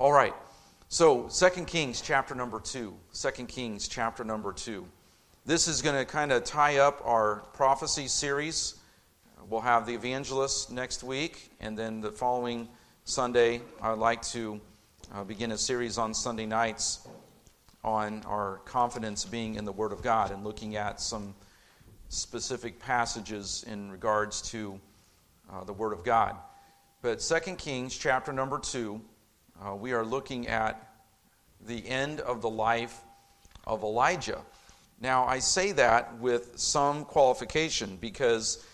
All right. So, 2 Kings chapter number 2. 2 Kings chapter number 2. This is going to kind of tie up our prophecy series. We'll have the evangelist next week, and then the following Sunday, I'd like to uh, begin a series on Sunday nights on our confidence being in the Word of God and looking at some specific passages in regards to uh, the Word of God. But 2 Kings chapter number 2, uh, we are looking at the end of the life of Elijah. Now, I say that with some qualification because,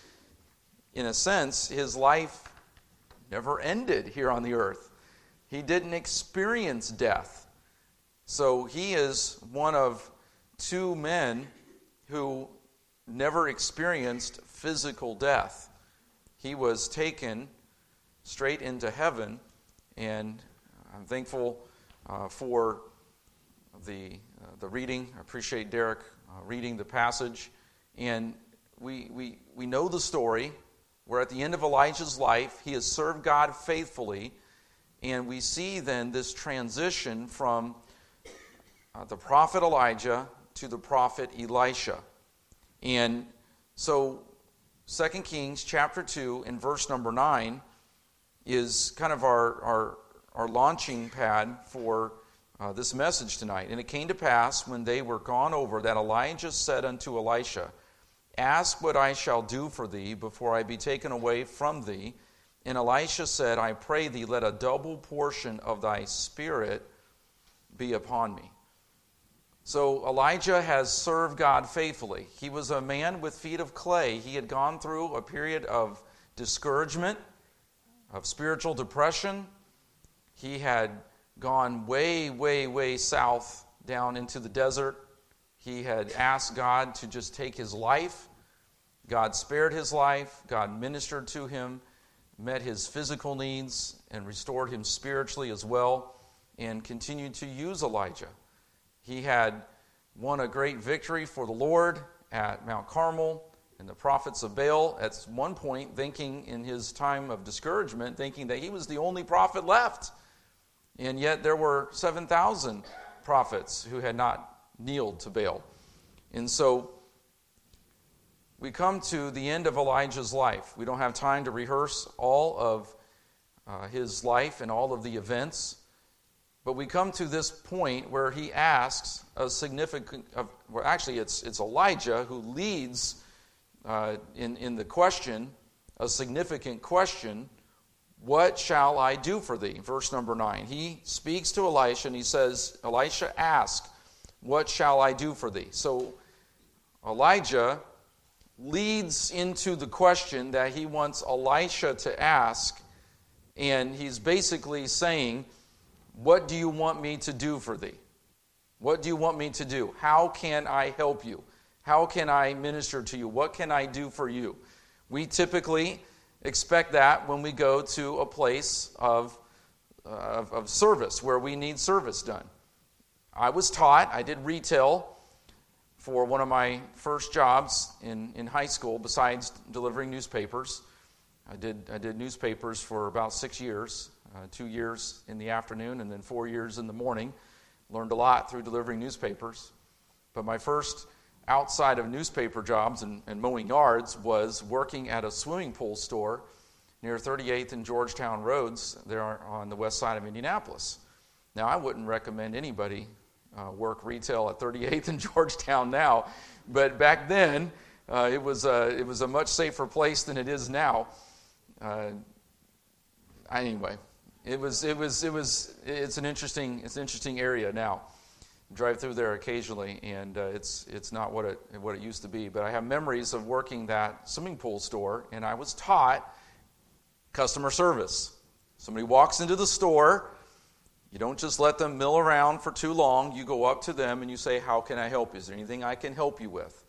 in a sense, his life never ended here on the earth. He didn't experience death. So he is one of two men who never experienced physical death. He was taken straight into heaven, and I'm thankful uh, for the, uh, the reading. I appreciate Derek uh, reading the passage. And we, we, we know the story. We're at the end of Elijah's life. He has served God faithfully. And we see then this transition from uh, the prophet Elijah to the prophet Elisha. And so 2 Kings chapter 2 and verse number 9 is kind of our, our, our launching pad for uh, this message tonight. And it came to pass when they were gone over that Elijah said unto Elisha, Ask what I shall do for thee before I be taken away from thee. And Elisha said, I pray thee, let a double portion of thy spirit be upon me. So Elijah has served God faithfully. He was a man with feet of clay. He had gone through a period of discouragement, of spiritual depression. He had gone way, way, way south down into the desert. He had asked God to just take his life. God spared his life. God ministered to him, met his physical needs, and restored him spiritually as well, and continued to use Elijah. He had won a great victory for the Lord at Mount Carmel and the prophets of Baal at one point thinking in his time of discouragement, thinking that he was the only prophet left. And yet there were 7,000 prophets who had not kneeled to Baal. And so we come to the end of Elijah's life. We don't have time to rehearse all of uh, his life and all of the events. But we come to this point where he asks a significant, uh, well, actually, it's, it's Elijah who leads uh, in, in the question, a significant question What shall I do for thee? Verse number 9. He speaks to Elisha and he says, Elisha, ask, What shall I do for thee? So Elijah leads into the question that he wants Elisha to ask, and he's basically saying, What do you want me to do for thee? What do you want me to do? How can I help you? How can I minister to you? What can I do for you? We typically expect that when we go to a place of, uh, of, of service where we need service done. I was taught, I did retail for one of my first jobs in, in high school besides delivering newspapers. I did, I did newspapers for about six years, uh, two years in the afternoon and then four years in the morning. Learned a lot through delivering newspapers. But my first outside of newspaper jobs and, and mowing yards was working at a swimming pool store near 38th and Georgetown Roads there on the west side of Indianapolis. Now, I wouldn't recommend anybody uh, work retail at 38th and Georgetown now, but back then uh, it, was a, it was a much safer place than it is now. Uh, anyway, it was, it was, it was, it's an interesting, it's an interesting area now drive through there occasionally, and uh, it's it's not what it what it used to be. But I have memories of working that swimming pool store, and I was taught customer service. Somebody walks into the store, you don't just let them mill around for too long. You go up to them and you say, "How can I help you? Is there anything I can help you with?"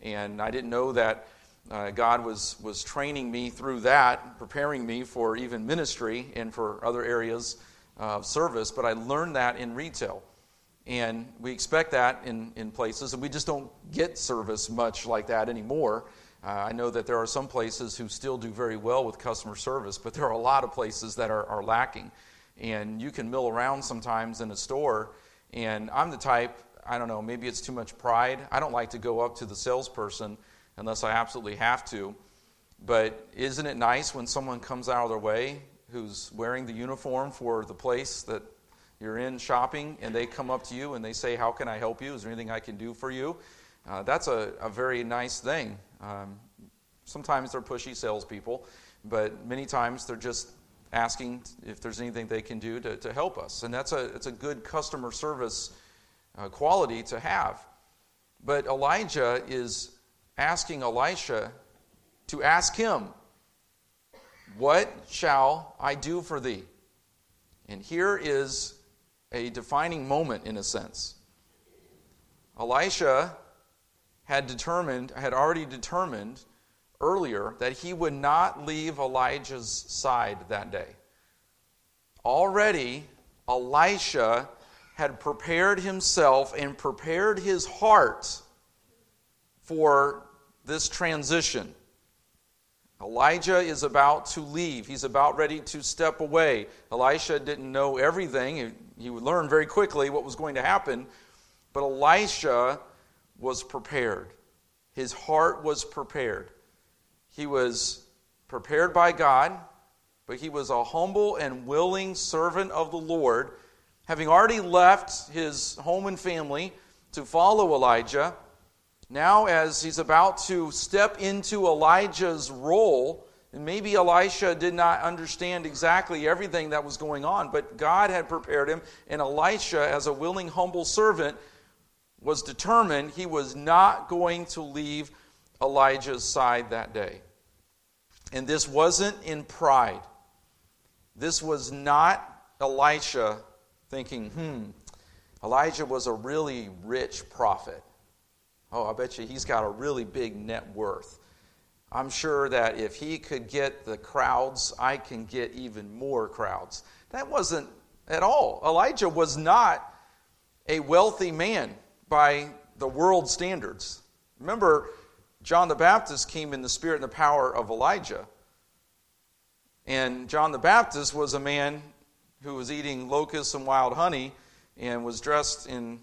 And I didn't know that. Uh, God was, was training me through that, preparing me for even ministry and for other areas of service, but I learned that in retail. And we expect that in, in places, and we just don't get service much like that anymore. Uh, I know that there are some places who still do very well with customer service, but there are a lot of places that are, are lacking. and you can mill around sometimes in a store. And I'm the type, I don't know, maybe it's too much pride. I don't like to go up to the salesperson unless I absolutely have to. But isn't it nice when someone comes out of their way who's wearing the uniform for the place that you're in shopping and they come up to you and they say, How can I help you? Is there anything I can do for you? Uh, that's a, a, very nice thing. Um, sometimes they're pushy salespeople, but many times they're just asking if there's anything they can do to, to help us. And that's a, it's a good customer service uh, quality to have. But Elijah is asking Elisha to ask him, What shall I do for thee? And here is a defining moment in a sense. Elisha had determined, had already determined earlier that he would not leave Elijah's side that day. Already, Elisha had prepared himself and prepared his heart for this transition. Elijah is about to leave. He's about ready to step away. Elisha didn't know everything. He would learn very quickly what was going to happen. But Elisha was prepared. His heart was prepared. He was prepared by God, but he was a humble and willing servant of the Lord, having already left his home and family to follow Elijah. Now, as he's about to step into Elijah's role, and maybe Elisha did not understand exactly everything that was going on, but God had prepared him, and Elisha, as a willing, humble servant, was determined he was not going to leave Elijah's side that day. And this wasn't in pride. This was not Elisha thinking, hmm, Elijah was a really rich prophet. Oh, I bet you he's got a really big net worth. I'm sure that if he could get the crowds, I can get even more crowds. That wasn't at all. Elijah was not a wealthy man by the world standards. Remember, John the Baptist came in the spirit and the power of Elijah. And John the Baptist was a man who was eating locusts and wild honey and was dressed in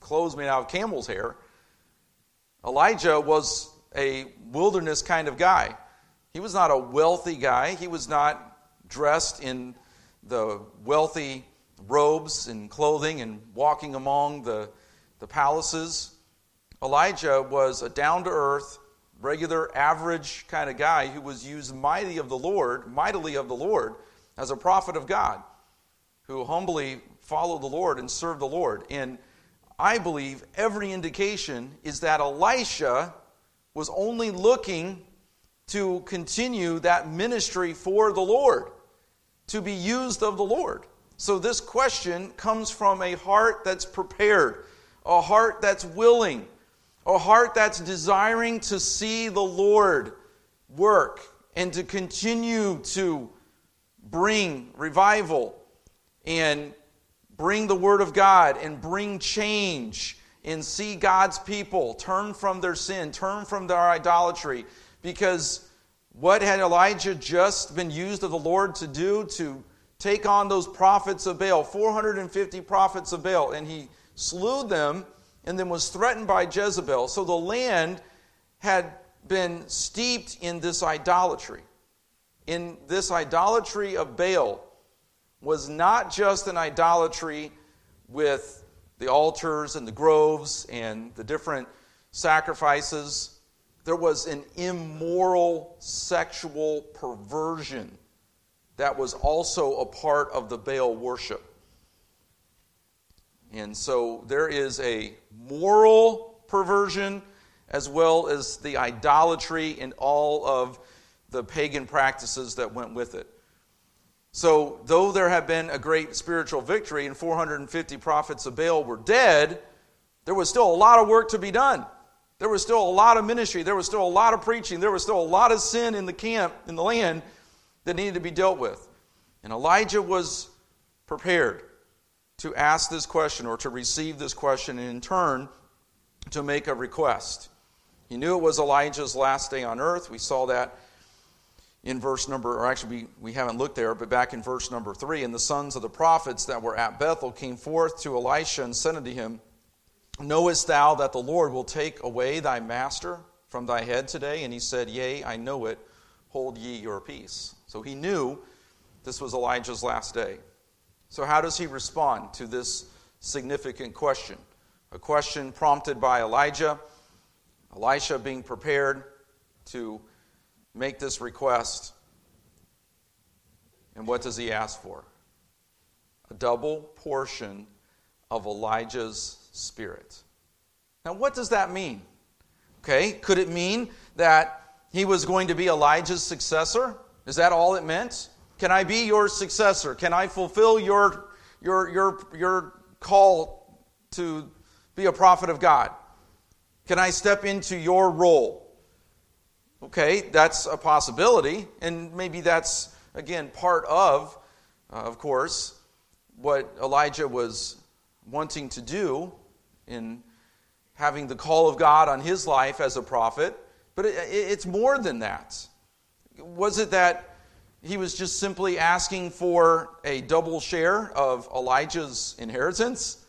clothes made out of camel's hair. Elijah was a wilderness kind of guy. He was not a wealthy guy. He was not dressed in the wealthy robes and clothing and walking among the, the palaces. Elijah was a down to earth, regular, average kind of guy who was used mighty of the Lord, mightily of the Lord, as a prophet of God, who humbly followed the Lord and served the Lord. And I believe every indication is that Elisha was only looking to continue that ministry for the Lord, to be used of the Lord. So, this question comes from a heart that's prepared, a heart that's willing, a heart that's desiring to see the Lord work and to continue to bring revival and bring the Word of God and bring change and see God's people turn from their sin, turn from their idolatry. Because what had Elijah just been used of the Lord to do? To take on those prophets of Baal, 450 prophets of Baal, and he slew them and then was threatened by Jezebel. So the land had been steeped in this idolatry. In this idolatry of Baal was not just an idolatry with the altars and the groves and the different sacrifices. There was an immoral sexual perversion that was also a part of the Baal worship. And so there is a moral perversion as well as the idolatry and all of the pagan practices that went with it. So, though there had been a great spiritual victory and 450 prophets of Baal were dead, there was still a lot of work to be done. There was still a lot of ministry. There was still a lot of preaching. There was still a lot of sin in the camp, in the land, that needed to be dealt with. And Elijah was prepared to ask this question or to receive this question and in turn to make a request. He knew it was Elijah's last day on earth. We saw that in verse number, or actually we, we haven't looked there, but back in verse number three, and the sons of the prophets that were at Bethel came forth to Elisha and said unto him, Knowest thou that the Lord will take away thy master from thy head today? And he said, Yea, I know it. Hold ye your peace. So he knew this was Elijah's last day. So, how does he respond to this significant question? A question prompted by Elijah, Elisha being prepared to make this request. And what does he ask for? A double portion of Elijah's spirit. Now, what does that mean? Okay, could it mean that he was going to be Elijah's successor? Is that all it meant? Can I be your successor? Can I fulfill your, your, your, your call to be a prophet of God? Can I step into your role? Okay, that's a possibility, and maybe that's, again, part of, uh, of course, what Elijah was wanting to do in having the call of God on his life as a prophet. But it, it's more than that. Was it that he was just simply asking for a double share of Elijah's inheritance?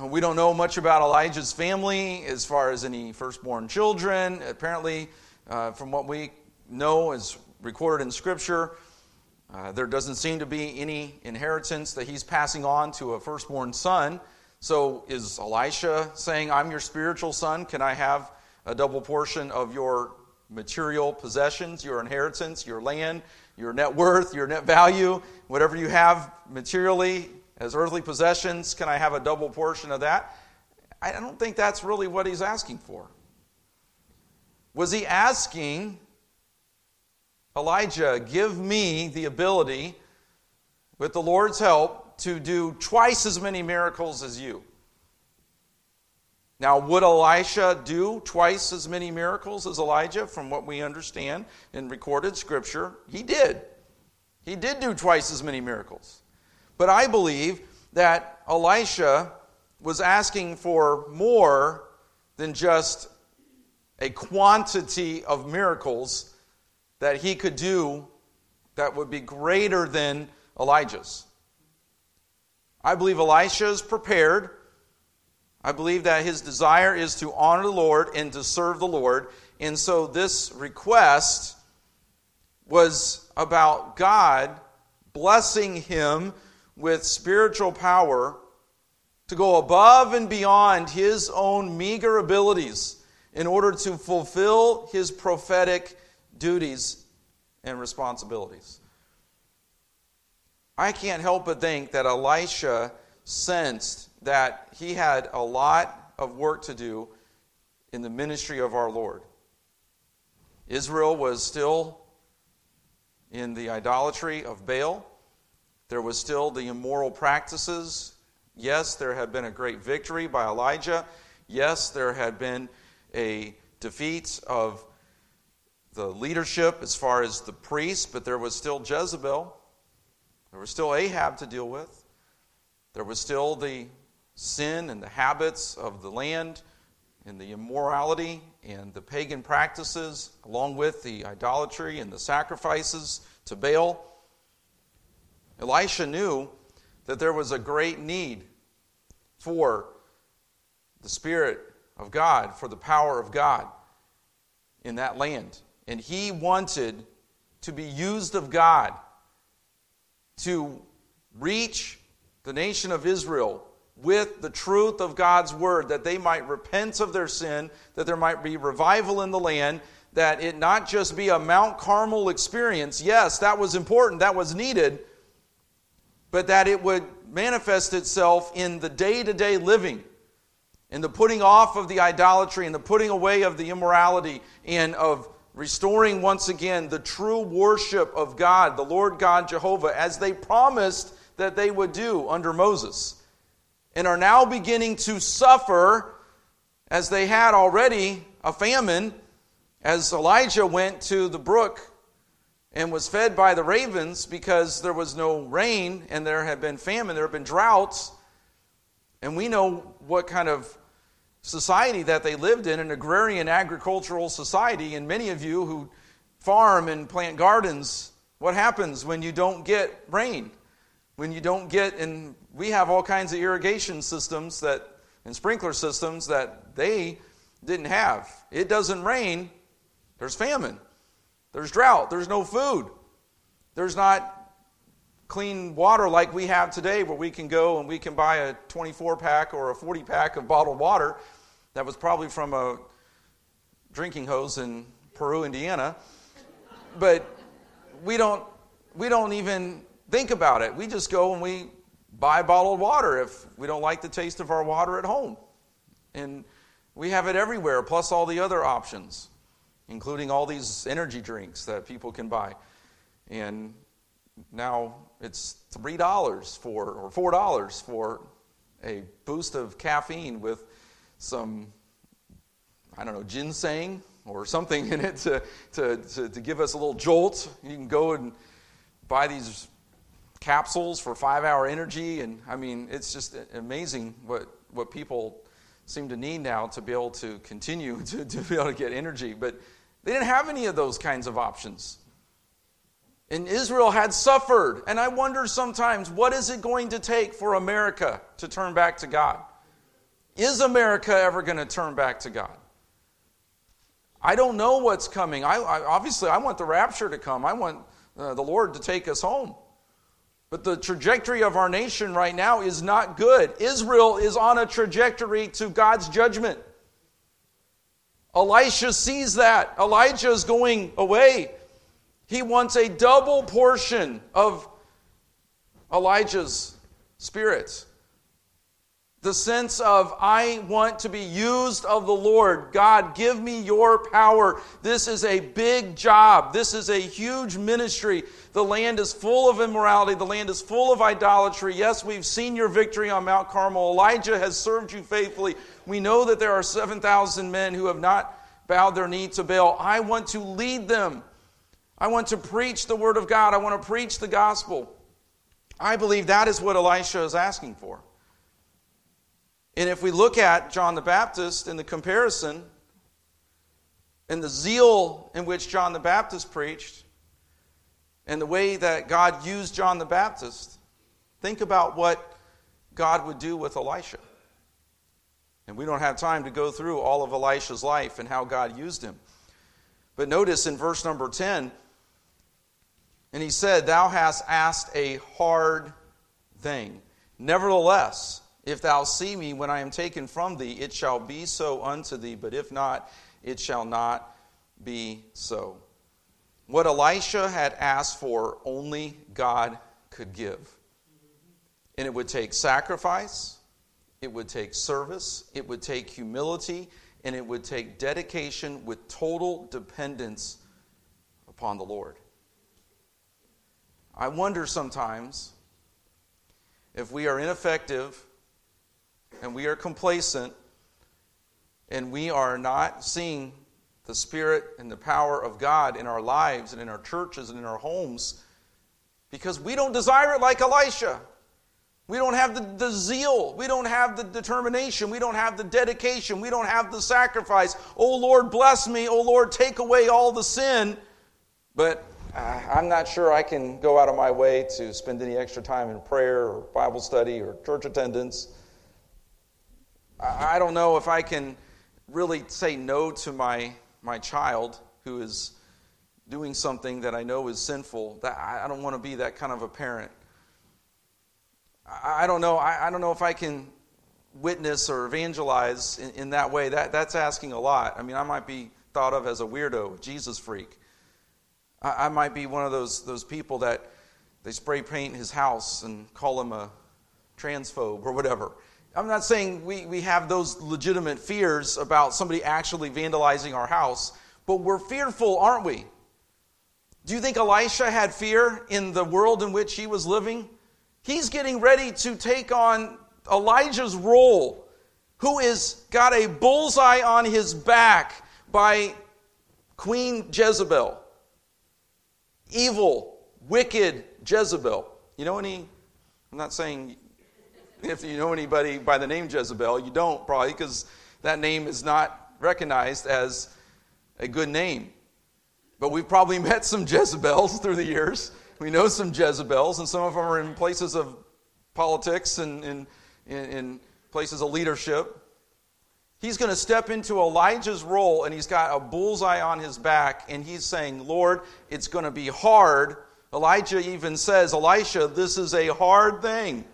We don't know much about Elijah's family as far as any firstborn children. Apparently, uh, from what we know is recorded in Scripture, uh, there doesn't seem to be any inheritance that he's passing on to a firstborn son. So, is Elisha saying, I'm your spiritual son? Can I have a double portion of your material possessions, your inheritance, your land, your net worth, your net value, whatever you have materially? As earthly possessions? Can I have a double portion of that? I don't think that's really what he's asking for. Was he asking Elijah, give me the ability, with the Lord's help, to do twice as many miracles as you? Now, would Elisha do twice as many miracles as Elijah, from what we understand in recorded scripture? He did. He did do twice as many miracles. But I believe that Elisha was asking for more than just a quantity of miracles that he could do that would be greater than Elijah's. I believe Elisha is prepared. I believe that his desire is to honor the Lord and to serve the Lord. And so this request was about God blessing him with spiritual power to go above and beyond his own meager abilities in order to fulfill his prophetic duties and responsibilities. I can't help but think that Elisha sensed that he had a lot of work to do in the ministry of our Lord. Israel was still in the idolatry of Baal. There was still the immoral practices. Yes, there had been a great victory by Elijah. Yes, there had been a defeat of the leadership as far as the priests, but there was still Jezebel. There was still Ahab to deal with. There was still the sin and the habits of the land and the immorality and the pagan practices, along with the idolatry and the sacrifices to Baal. Elisha knew that there was a great need for the Spirit of God, for the power of God in that land. And he wanted to be used of God to reach the nation of Israel with the truth of God's word, that they might repent of their sin, that there might be revival in the land, that it not just be a Mount Carmel experience. Yes, that was important, that was needed but that it would manifest itself in the day to day living, in the putting off of the idolatry and the putting away of the immorality, and of restoring once again the true worship of God, the Lord God Jehovah, as they promised that they would do under Moses, and are now beginning to suffer as they had already a famine as Elijah went to the brook and was fed by the ravens because there was no rain and there had been famine, there had been droughts. And we know what kind of society that they lived in an agrarian agricultural society. And many of you who farm and plant gardens, what happens when you don't get rain? When you don't get, and we have all kinds of irrigation systems that, and sprinkler systems that they didn't have. It doesn't rain, there's famine, there's drought, there's no food, there's not clean water like we have today, where we can go and we can buy a 24 pack or a 40 pack of bottled water that was probably from a drinking hose in Peru, Indiana. But we don't, we don't even think about it. We just go and we buy bottled water if we don't like the taste of our water at home. And we have it everywhere, plus all the other options, including all these energy drinks that people can buy. And now it's $3 for, or $4 for a boost of caffeine with some, I don't know, ginseng or something in it to, to, to, to give us a little jolt. You can go and buy these capsules for five hour energy. And I mean, it's just amazing what, what people seem to need now to be able to continue to, to be able to get energy. But they didn't have any of those kinds of options. And Israel had suffered. And I wonder sometimes, what is it going to take for America to turn back to God? Is America ever going to turn back to God? I don't know what's coming. I, I obviously, I want the rapture to come. I want uh, the Lord to take us home. But the trajectory of our nation right now is not good. Israel is on a trajectory to God's judgment. Elisha sees that. Elijah is going away. He wants a double portion of Elijah's spirit. The sense of, I want to be used of the Lord. God, give me your power. This is a big job. This is a huge ministry. The land is full of immorality. The land is full of idolatry. Yes, we've seen your victory on Mount Carmel. Elijah has served you faithfully. We know that there are 7,000 men who have not bowed their knee to Baal. I want to lead them. I want to preach the Word of God. I want to preach the gospel. I believe that is what Elisha is asking for. And if we look at John the Baptist in the comparison and the zeal in which John the Baptist preached and the way that God used John the Baptist, think about what God would do with Elisha. And we don't have time to go through all of Elisha's life and how God used him. But notice in verse number 10, and he said, Thou hast asked a hard thing. Nevertheless, if thou see me when I am taken from thee, it shall be so unto thee, but if not, it shall not be so. What Elisha had asked for, only God could give. And it would take sacrifice, it would take service, it would take humility, and it would take dedication with total dependence upon the Lord. I wonder sometimes if we are ineffective and we are complacent and we are not seeing the Spirit and the power of God in our lives and in our churches and in our homes because we don't desire it like Elisha. We don't have the, the zeal. We don't have the determination. We don't have the dedication. We don't have the sacrifice. Oh Lord, bless me. Oh Lord, take away all the sin. But uh, I'm not sure I can go out of my way to spend any extra time in prayer or Bible study or church attendance. I don't know if I can really say no to my, my child who is doing something that I know is sinful. That I don't want to be that kind of a parent. I don't know. I, don't know if I can witness or evangelize in, in that way. That, that's asking a lot. I mean, I might be thought of as a weirdo, Jesus freak. I, I might be one of those, those people that they spray paint his house and call him a transphobe or whatever. I'm not saying we, we have those legitimate fears about somebody actually vandalizing our house, but we're fearful, aren't we? Do you think Elisha had fear in the world in which he was living? He's getting ready to take on Elijah's role, who is got a bullseye on his back by Queen Jezebel evil, wicked Jezebel. You know any? I'm not saying if you know anybody by the name Jezebel, you don't probably because that name is not recognized as a good name. But we've probably met some Jezebels through the years. We know some Jezebels, and some of them are in places of politics and in, in, places of leadership. He's going to step into Elijah's role, and he's got a bullseye on his back, and he's saying, Lord, it's going to be hard. Elijah even says, Elisha, this is a hard thing.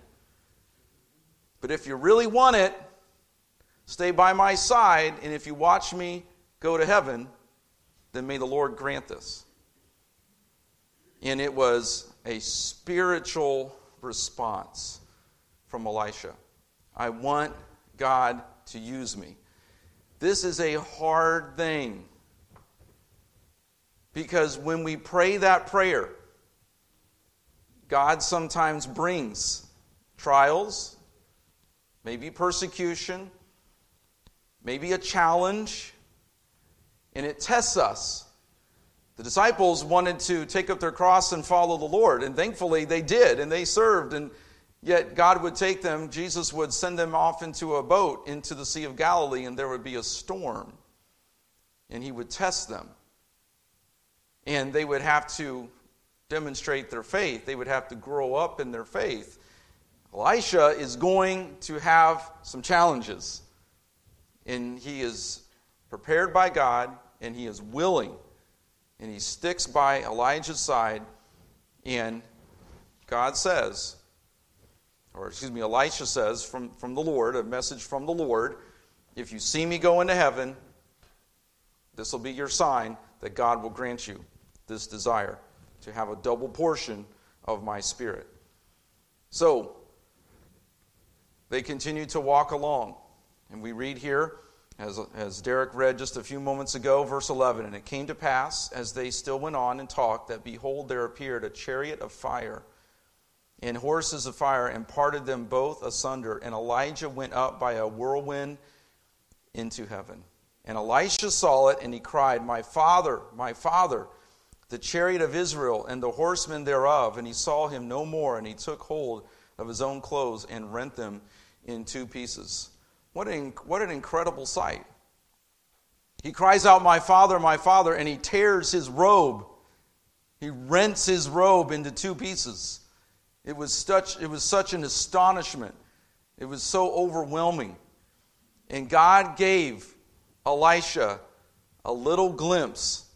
But if you really want it, stay by my side, and if you watch me go to heaven, then may the Lord grant this. And it was a spiritual response from Elisha. I want God to use me. This is a hard thing. Because when we pray that prayer, God sometimes brings trials, maybe persecution, maybe a challenge, and it tests us. The disciples wanted to take up their cross and follow the Lord, and thankfully they did, and they served, and yet God would take them, Jesus would send them off into a boat into the Sea of Galilee, and there would be a storm, and he would test them. And they would have to demonstrate their faith, they would have to grow up in their faith. Elisha is going to have some challenges, and he is prepared by God, and he is willing and he sticks by Elijah's side, and God says, or excuse me, Elisha says from, from the Lord, a message from the Lord, if you see me go into heaven, this will be your sign that God will grant you this desire to have a double portion of my spirit. So, they continued to walk along. And we read here as, as Derek read just a few moments ago, verse 11, and it came to pass, as they still went on and talked, that behold, there appeared a chariot of fire and horses of fire, and parted them both asunder. And Elijah went up by a whirlwind into heaven. And Elisha saw it, and he cried, My father, my father, the chariot of Israel, and the horsemen thereof. And he saw him no more, and he took hold of his own clothes and rent them in two pieces. What an, what an incredible sight. He cries out, My Father, my Father, and he tears his robe. He rents his robe into two pieces. It was such, it was such an astonishment. It was so overwhelming. And God gave Elisha a little glimpse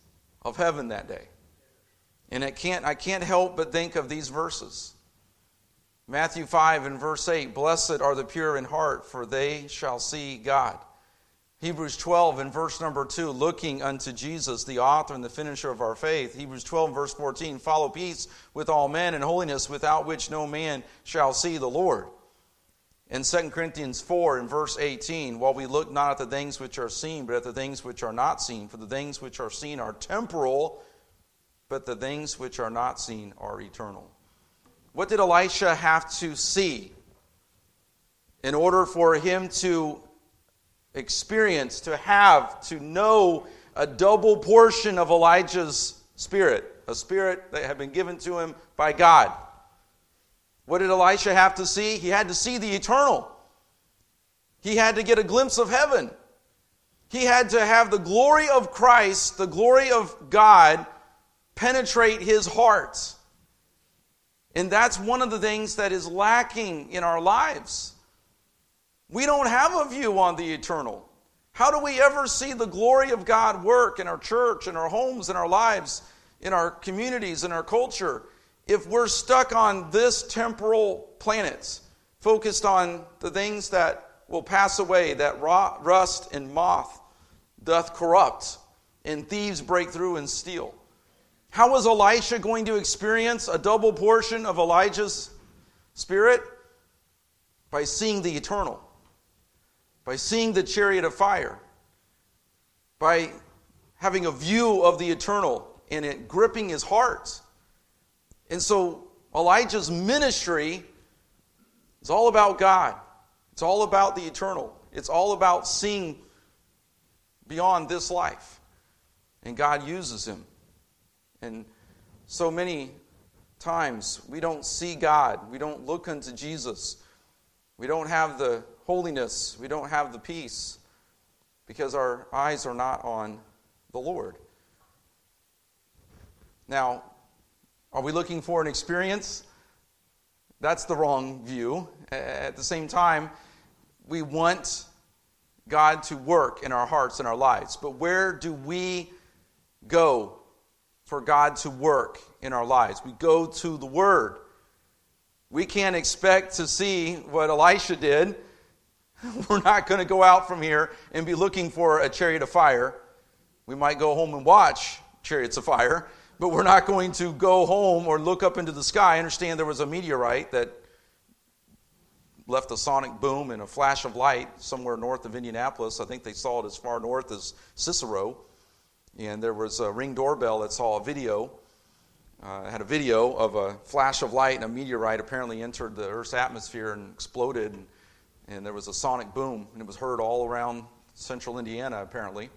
of heaven that day. And I can't, I can't help but think of these verses. Matthew 5 and verse 8 Blessed are the pure in heart, for they shall see God. Hebrews 12 and verse number 2, looking unto Jesus, the author and the finisher of our faith. Hebrews 12 and verse 14, follow peace with all men and holiness, without which no man shall see the Lord. In 2 Corinthians 4 and verse 18, while we look not at the things which are seen, but at the things which are not seen, for the things which are seen are temporal, but the things which are not seen are eternal. What did Elisha have to see in order for him to experience, to have, to know a double portion of Elijah's spirit, a spirit that had been given to him by God? What did Elisha have to see? He had to see the eternal. He had to get a glimpse of heaven. He had to have the glory of Christ, the glory of God, penetrate his heart. And that's one of the things that is lacking in our lives. We don't have a view on the eternal. How do we ever see the glory of God work in our church, in our homes, in our lives, in our communities, in our culture, if we're stuck on this temporal planet, focused on the things that will pass away, that rust and moth doth corrupt, and thieves break through and steal? How was Elisha going to experience a double portion of Elijah's spirit? By seeing the eternal, by seeing the chariot of fire, by having a view of the eternal and it gripping his heart. And so Elijah's ministry is all about God. It's all about the eternal. It's all about seeing beyond this life. And God uses him. And so many times we don't see God, we don't look unto Jesus, we don't have the holiness, we don't have the peace because our eyes are not on the Lord. Now, are we looking for an experience? That's the wrong view. At the same time, we want God to work in our hearts and our lives. But where do we go for God to work in our lives? We go to the Word. We can't expect to see what Elisha did. We're not going to go out from here and be looking for a chariot of fire. We might go home and watch chariots of fire, but we're not going to go home or look up into the sky. I understand there was a meteorite that left a sonic boom and a flash of light somewhere north of Indianapolis. I think they saw it as far north as Cicero. And there was a ring doorbell that saw a video, uh, had a video of a flash of light and a meteorite apparently entered the Earth's atmosphere and exploded. And, and there was a sonic boom, and it was heard all around central Indiana, apparently.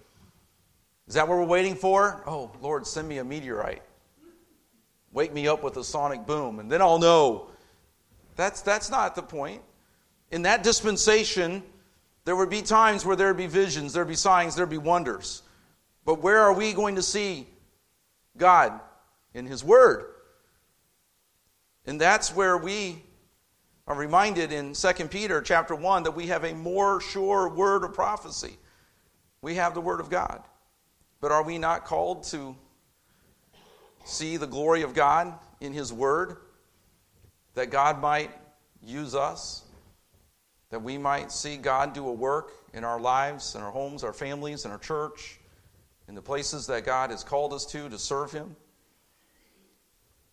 Is that what we're waiting for? Oh, Lord, send me a meteorite. Wake me up with a sonic boom, and then I'll know. That's, that's not the point. In that dispensation, there would be times where there would be visions, there would be signs, there would be wonders. But where are we going to see God? In His Word. And that's where we are reminded in 2 Peter chapter 1 that we have a more sure word of prophecy. We have the Word of God. But are we not called to see the glory of God in His Word? That God might use us? That we might see God do a work in our lives, in our homes, our families, in our church, in the places that God has called us to to serve Him?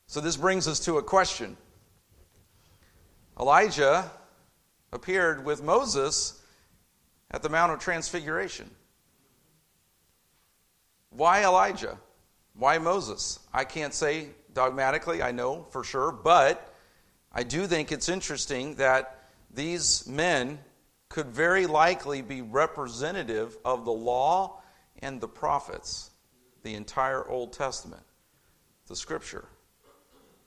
So this brings us to a question. Elijah appeared with Moses at the Mount of Transfiguration. Why Elijah? Why Moses? I can't say dogmatically, I know for sure, but I do think it's interesting that these men could very likely be representative of the law and the prophets, the entire Old Testament, the scripture.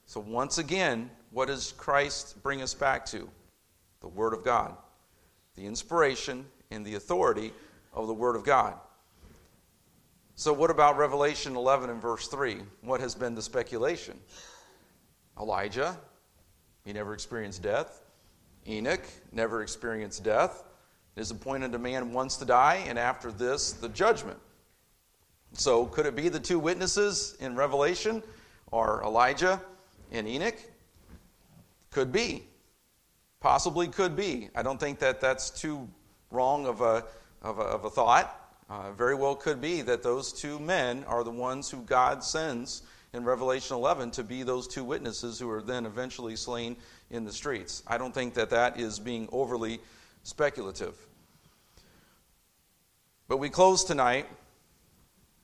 So, once again, what does Christ bring us back to? The Word of God, the inspiration and the authority of the Word of God. So, what about Revelation 11 and verse 3? What has been the speculation? Elijah, he never experienced death. Enoch never experienced death. It is appointed a man once to die, and after this, the judgment. So, could it be the two witnesses in Revelation are Elijah and Enoch? Could be. Possibly could be. I don't think that that's too wrong of a, of a, of a thought. Uh, very well could be that those two men are the ones who God sends in Revelation 11 to be those two witnesses who are then eventually slain in the streets. I don't think that that is being overly speculative. But we close tonight.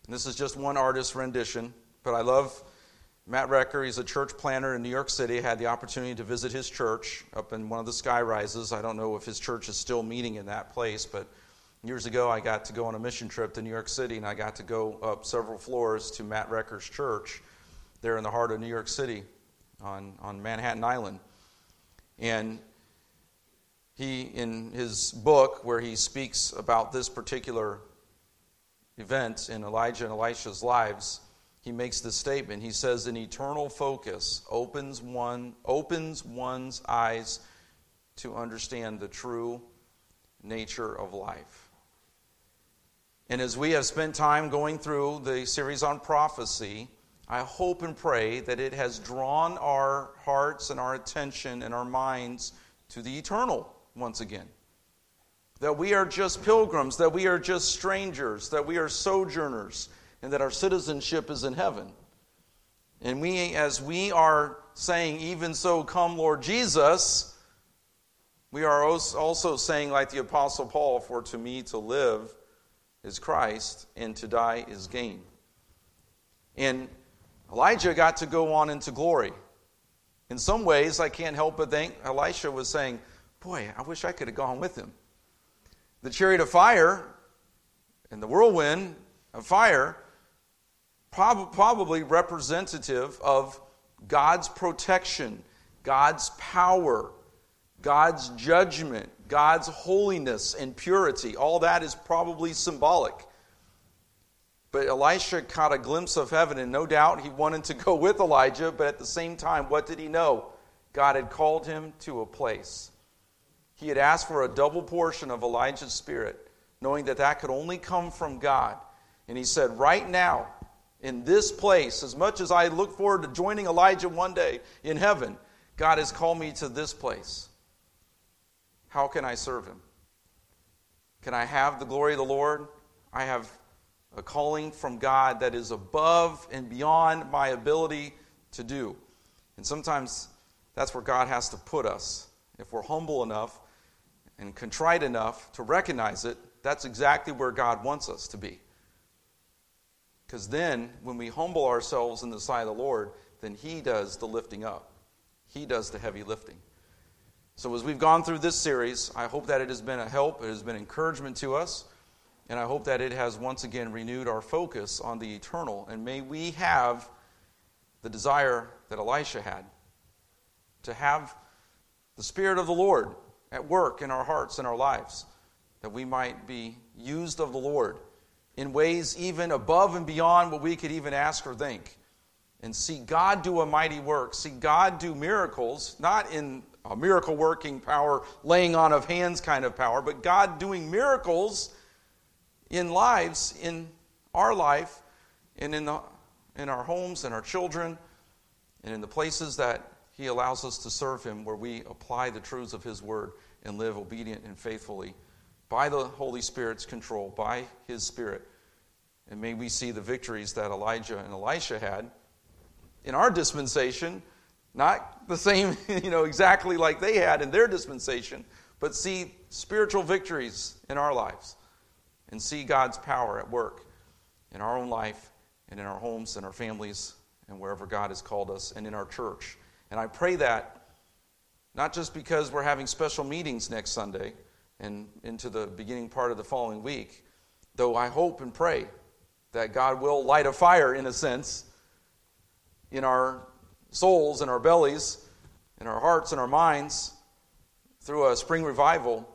This is just one artist's rendition, but I love Matt Recker. He's a church planter in New York City. I had the opportunity to visit his church up in one of the sky rises. I don't know if his church is still meeting in that place, but Years ago, I got to go on a mission trip to New York City, and I got to go up several floors to Matt Recker's church there in the heart of New York City on, on Manhattan Island. And he, in his book, where he speaks about this particular event in Elijah and Elisha's lives, he makes this statement. He says, An eternal focus opens, one, opens one's eyes to understand the true nature of life. And as we have spent time going through the series on prophecy, I hope and pray that it has drawn our hearts and our attention and our minds to the eternal once again. That we are just pilgrims, that we are just strangers, that we are sojourners, and that our citizenship is in heaven. And we, as we are saying, even so, come, Lord Jesus, we are also saying, like the Apostle Paul, for to me to live is Christ, and to die is gain. And Elijah got to go on into glory. In some ways, I can't help but think Elisha was saying, Boy, I wish I could have gone with him. The chariot of fire and the whirlwind of fire, prob- probably representative of God's protection, God's power, God's judgment, God's holiness and purity. All that is probably symbolic. But Elisha caught a glimpse of heaven, and no doubt he wanted to go with Elijah, but at the same time, what did he know? God had called him to a place. He had asked for a double portion of Elijah's spirit, knowing that that could only come from God. And he said, Right now, in this place, as much as I look forward to joining Elijah one day in heaven, God has called me to this place. How can I serve him? Can I have the glory of the Lord? I have a calling from God that is above and beyond my ability to do. And sometimes that's where God has to put us. If we're humble enough and contrite enough to recognize it, that's exactly where God wants us to be. Because then, when we humble ourselves in the sight of the Lord, then He does the lifting up. He does the heavy lifting. So, as we've gone through this series, I hope that it has been a help, it has been encouragement to us, and I hope that it has once again renewed our focus on the eternal. And may we have the desire that Elisha had to have the Spirit of the Lord at work in our hearts and our lives, that we might be used of the Lord in ways even above and beyond what we could even ask or think. And see God do a mighty work, see God do miracles, not in a miracle working power, laying on of hands kind of power, but God doing miracles in lives, in our life, and in, the, in our homes and our children, and in the places that He allows us to serve Him, where we apply the truths of His Word and live obedient and faithfully by the Holy Spirit's control, by His Spirit. And may we see the victories that Elijah and Elisha had in our dispensation not the same, you know, exactly like they had in their dispensation, but see spiritual victories in our lives and see God's power at work in our own life and in our homes and our families and wherever God has called us and in our church. And I pray that not just because we're having special meetings next Sunday and into the beginning part of the following week, though I hope and pray that God will light a fire, in a sense, in our souls and our bellies, in our hearts and our minds through a spring revival,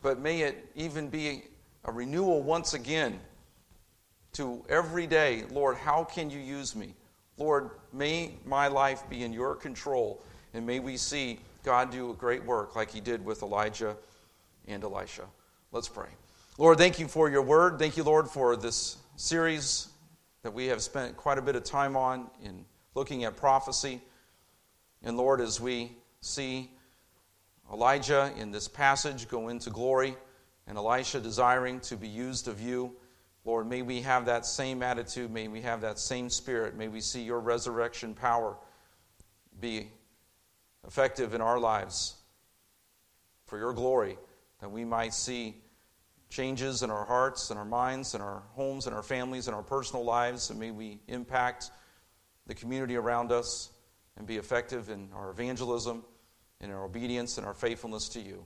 but may it even be a renewal once again to every day, Lord, how can you use me? Lord, may my life be in your control, and may we see God do a great work like he did with Elijah and Elisha. Let's pray. Lord, thank you for your word. Thank you, Lord, for this series that we have spent quite a bit of time on in looking at prophecy. And Lord, as we see Elijah in this passage go into glory and Elisha desiring to be used of you, Lord, may we have that same attitude. May we have that same spirit. May we see your resurrection power be effective in our lives for your glory, that we might see changes in our hearts and our minds and our homes and our families and our personal lives, and may we impact the community around us and be effective in our evangelism, in our obedience, and our faithfulness to you.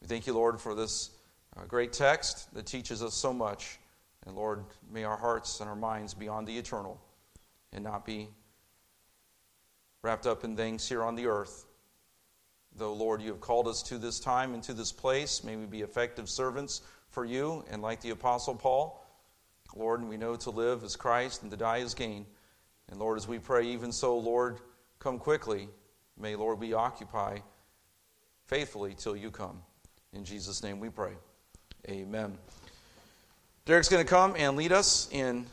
We thank you, Lord, for this uh, great text that teaches us so much. And Lord, may our hearts and our minds be on the eternal and not be wrapped up in things here on the earth. Though, Lord, you have called us to this time and to this place, may we be effective servants for you. And like the Apostle Paul, Lord, we know to live as Christ and to die as gain. And Lord, as we pray, even so, Lord, come quickly. May, Lord, we occupy faithfully till you come. In Jesus' name we pray. Amen. Derek's going to come and lead us in